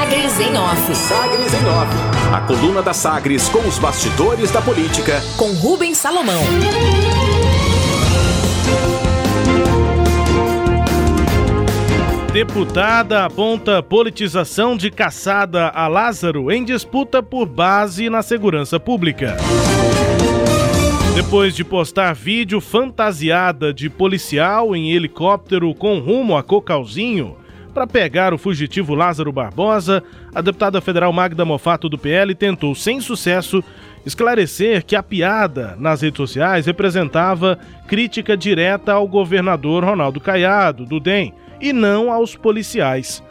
Sagres em Off. Sagres em Off. A coluna da Sagres com os bastidores da política. Com Rubens Salomão. Deputada aponta politização de caçada a Lázaro em disputa por base na segurança pública. Depois de postar vídeo fantasiada de policial em helicóptero com rumo a Cocalzinho para pegar o fugitivo Lázaro Barbosa, a deputada federal Magda Mofato do PL tentou, sem sucesso, esclarecer que a piada nas redes sociais representava crítica direta ao governador Ronaldo Caiado, do DEM, e não aos policiais.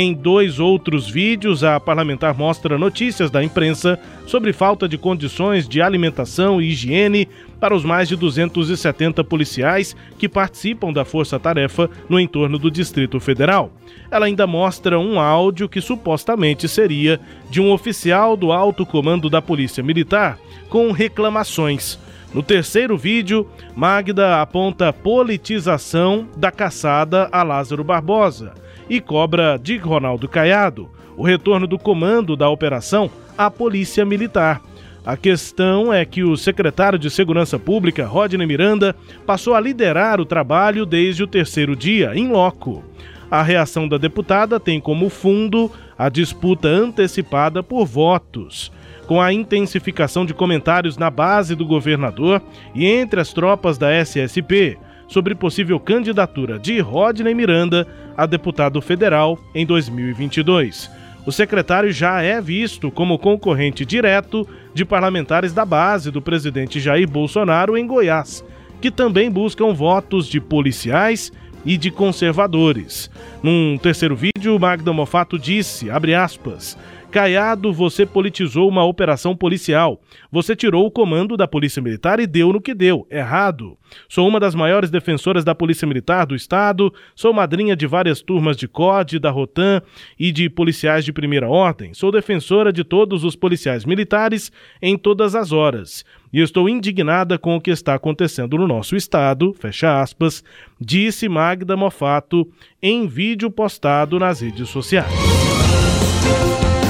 Em dois outros vídeos, a parlamentar mostra notícias da imprensa sobre falta de condições de alimentação e higiene para os mais de 270 policiais que participam da força-tarefa no entorno do Distrito Federal. Ela ainda mostra um áudio que supostamente seria de um oficial do alto comando da Polícia Militar com reclamações. No terceiro vídeo, Magda aponta politização da caçada a Lázaro Barbosa e cobra de Ronaldo Caiado o retorno do comando da operação à Polícia Militar. A questão é que o secretário de Segurança Pública, Rodney Miranda, passou a liderar o trabalho desde o terceiro dia, em loco. A reação da deputada tem como fundo a disputa antecipada por votos com a intensificação de comentários na base do governador e entre as tropas da SSP sobre possível candidatura de Rodney Miranda a deputado federal em 2022. O secretário já é visto como concorrente direto de parlamentares da base do presidente Jair Bolsonaro em Goiás, que também buscam votos de policiais e de conservadores. Num terceiro vídeo, Magda Mofato disse, abre aspas, Caiado, você politizou uma operação policial. Você tirou o comando da Polícia Militar e deu no que deu. Errado. Sou uma das maiores defensoras da Polícia Militar do Estado, sou madrinha de várias turmas de COD, da Rotan e de policiais de primeira ordem. Sou defensora de todos os policiais militares em todas as horas. E estou indignada com o que está acontecendo no nosso estado, fecha aspas, disse Magda Mofato em vídeo postado nas redes sociais.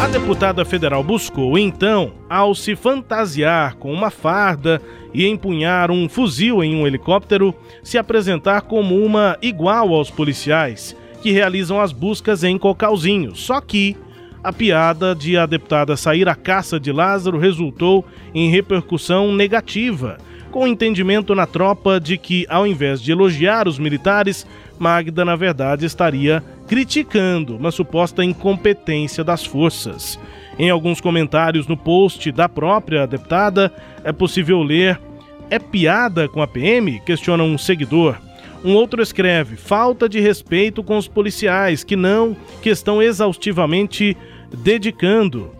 A deputada federal buscou, então, ao se fantasiar com uma farda e empunhar um fuzil em um helicóptero, se apresentar como uma igual aos policiais que realizam as buscas em Cocalzinho. Só que a piada de a deputada sair à caça de Lázaro resultou em repercussão negativa, com o entendimento na tropa de que, ao invés de elogiar os militares, Magda, na verdade, estaria criticando uma suposta incompetência das forças. Em alguns comentários no post da própria deputada, é possível ler: É piada com a PM? questiona um seguidor. Um outro escreve: falta de respeito com os policiais que não, que estão exaustivamente dedicando.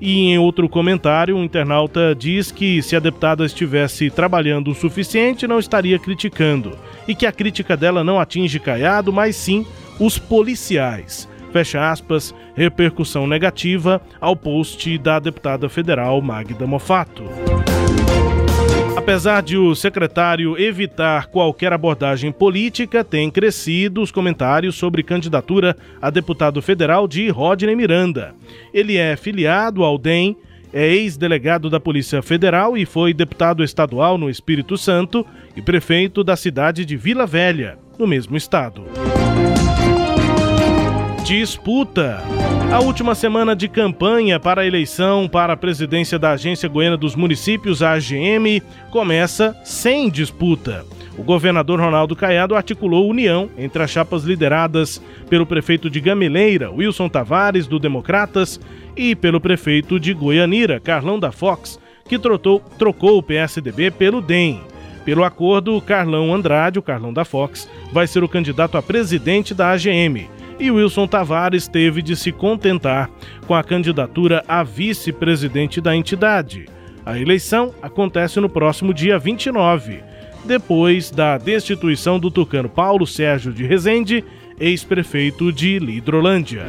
E em outro comentário, um internauta diz que se a deputada estivesse trabalhando o suficiente, não estaria criticando. E que a crítica dela não atinge Caiado, mas sim os policiais. Fecha aspas, repercussão negativa ao post da deputada federal Magda Mofato. Apesar de o secretário evitar qualquer abordagem política, tem crescido os comentários sobre candidatura a deputado federal de Rodney Miranda. Ele é filiado ao DEM, é ex-delegado da Polícia Federal e foi deputado estadual no Espírito Santo e prefeito da cidade de Vila Velha, no mesmo estado disputa. A última semana de campanha para a eleição para a presidência da Agência Goiana dos Municípios, a AGM, começa sem disputa. O governador Ronaldo Caiado articulou união entre as chapas lideradas pelo prefeito de Gameleira, Wilson Tavares, do Democratas, e pelo prefeito de Goianira, Carlão da Fox, que trotou, trocou o PSDB pelo DEM. Pelo acordo, Carlão Andrade, o Carlão da Fox, vai ser o candidato a presidente da AGM e Wilson Tavares teve de se contentar com a candidatura a vice-presidente da entidade. A eleição acontece no próximo dia 29, depois da destituição do tucano Paulo Sérgio de Rezende, ex-prefeito de Lidrolândia.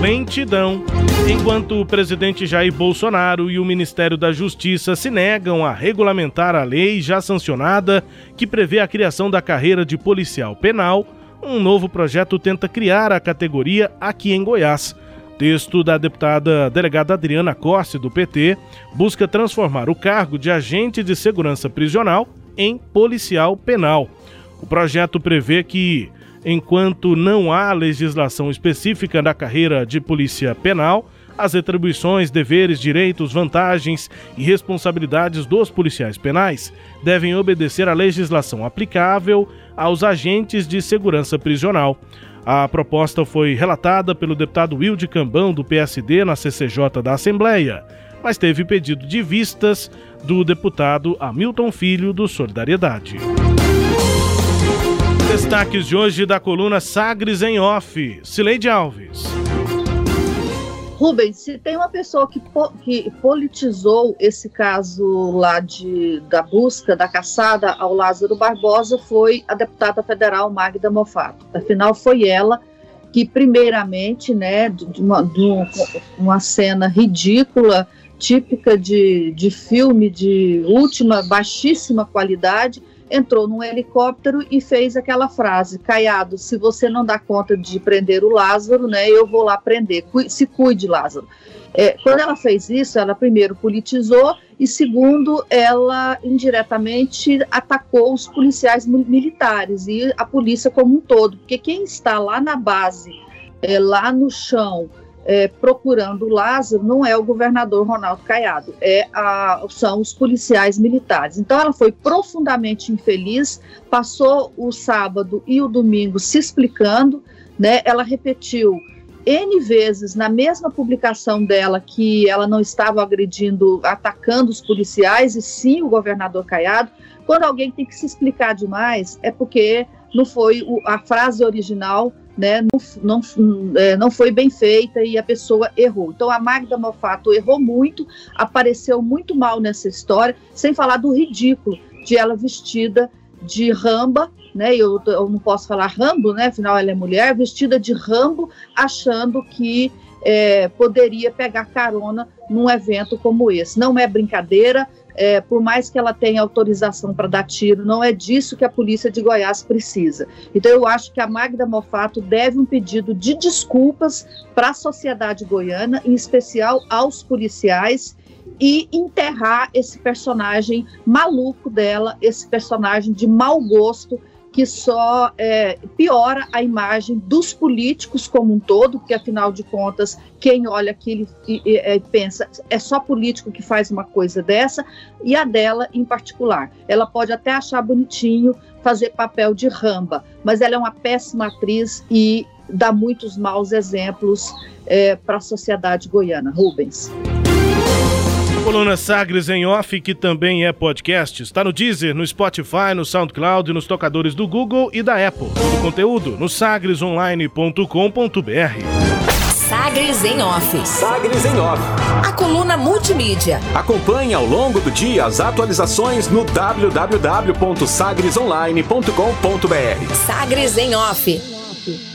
Lentidão. Enquanto o presidente Jair Bolsonaro e o Ministério da Justiça se negam a regulamentar a lei já sancionada que prevê a criação da carreira de policial penal, Um novo projeto tenta criar a categoria aqui em Goiás. Texto da deputada delegada Adriana Costa, do PT, busca transformar o cargo de agente de segurança prisional em policial penal. O projeto prevê que, enquanto não há legislação específica da carreira de polícia penal, as atribuições, deveres, direitos, vantagens e responsabilidades dos policiais penais devem obedecer à legislação aplicável aos agentes de segurança prisional. A proposta foi relatada pelo deputado Wilde Cambão, do PSD, na CCJ da Assembleia, mas teve pedido de vistas do deputado Hamilton Filho, do Solidariedade. Destaques de hoje da coluna Sagres em Off. Cileide Alves. Rubens, se tem uma pessoa que, que politizou esse caso lá de, da busca, da caçada ao Lázaro Barbosa, foi a deputada federal Magda Mofato. Afinal, foi ela que, primeiramente, né, de uma, de uma cena ridícula, típica de, de filme de última, baixíssima qualidade, entrou num helicóptero e fez aquela frase: Caiado, se você não dá conta de prender o Lázaro, né, eu vou lá prender. Se cuide, Lázaro. É, quando ela fez isso, ela primeiro politizou e segundo, ela indiretamente atacou os policiais militares e a polícia como um todo, porque quem está lá na base, é, lá no chão, é, procurando Lázaro não é o governador Ronaldo Caiado, é a, são os policiais militares. Então ela foi profundamente infeliz, passou o sábado e o domingo se explicando, né? Ela repetiu N vezes na mesma publicação dela que ela não estava agredindo, atacando os policiais, e sim o governador Caiado. Quando alguém tem que se explicar demais, é porque não foi o, a frase original né, não, não, é, não foi bem feita e a pessoa errou. Então a Magda Mofato errou muito, apareceu muito mal nessa história, sem falar do ridículo de ela vestida de ramba, né? Eu, eu não posso falar rambo, né? Afinal ela é mulher, vestida de rambo, achando que é, poderia pegar carona num evento como esse. Não é brincadeira, é, por mais que ela tenha autorização para dar tiro, não é disso que a polícia de Goiás precisa. Então, eu acho que a Magda Mofato deve um pedido de desculpas para a sociedade goiana, em especial aos policiais, e enterrar esse personagem maluco dela, esse personagem de mau gosto que só é, piora a imagem dos políticos como um todo, porque afinal de contas, quem olha aquilo e, e, e, pensa é só político que faz uma coisa dessa, e a dela em particular. Ela pode até achar bonitinho fazer papel de ramba, mas ela é uma péssima atriz e dá muitos maus exemplos é, para a sociedade goiana. Rubens. Coluna Sagres em Off, que também é podcast, está no Deezer, no Spotify, no SoundCloud e nos tocadores do Google e da Apple. O conteúdo no sagresonline.com.br. Sagres em Off. Sagres em Off. A coluna multimídia. Acompanhe ao longo do dia as atualizações no www.sagresonline.com.br. Sagres em Off.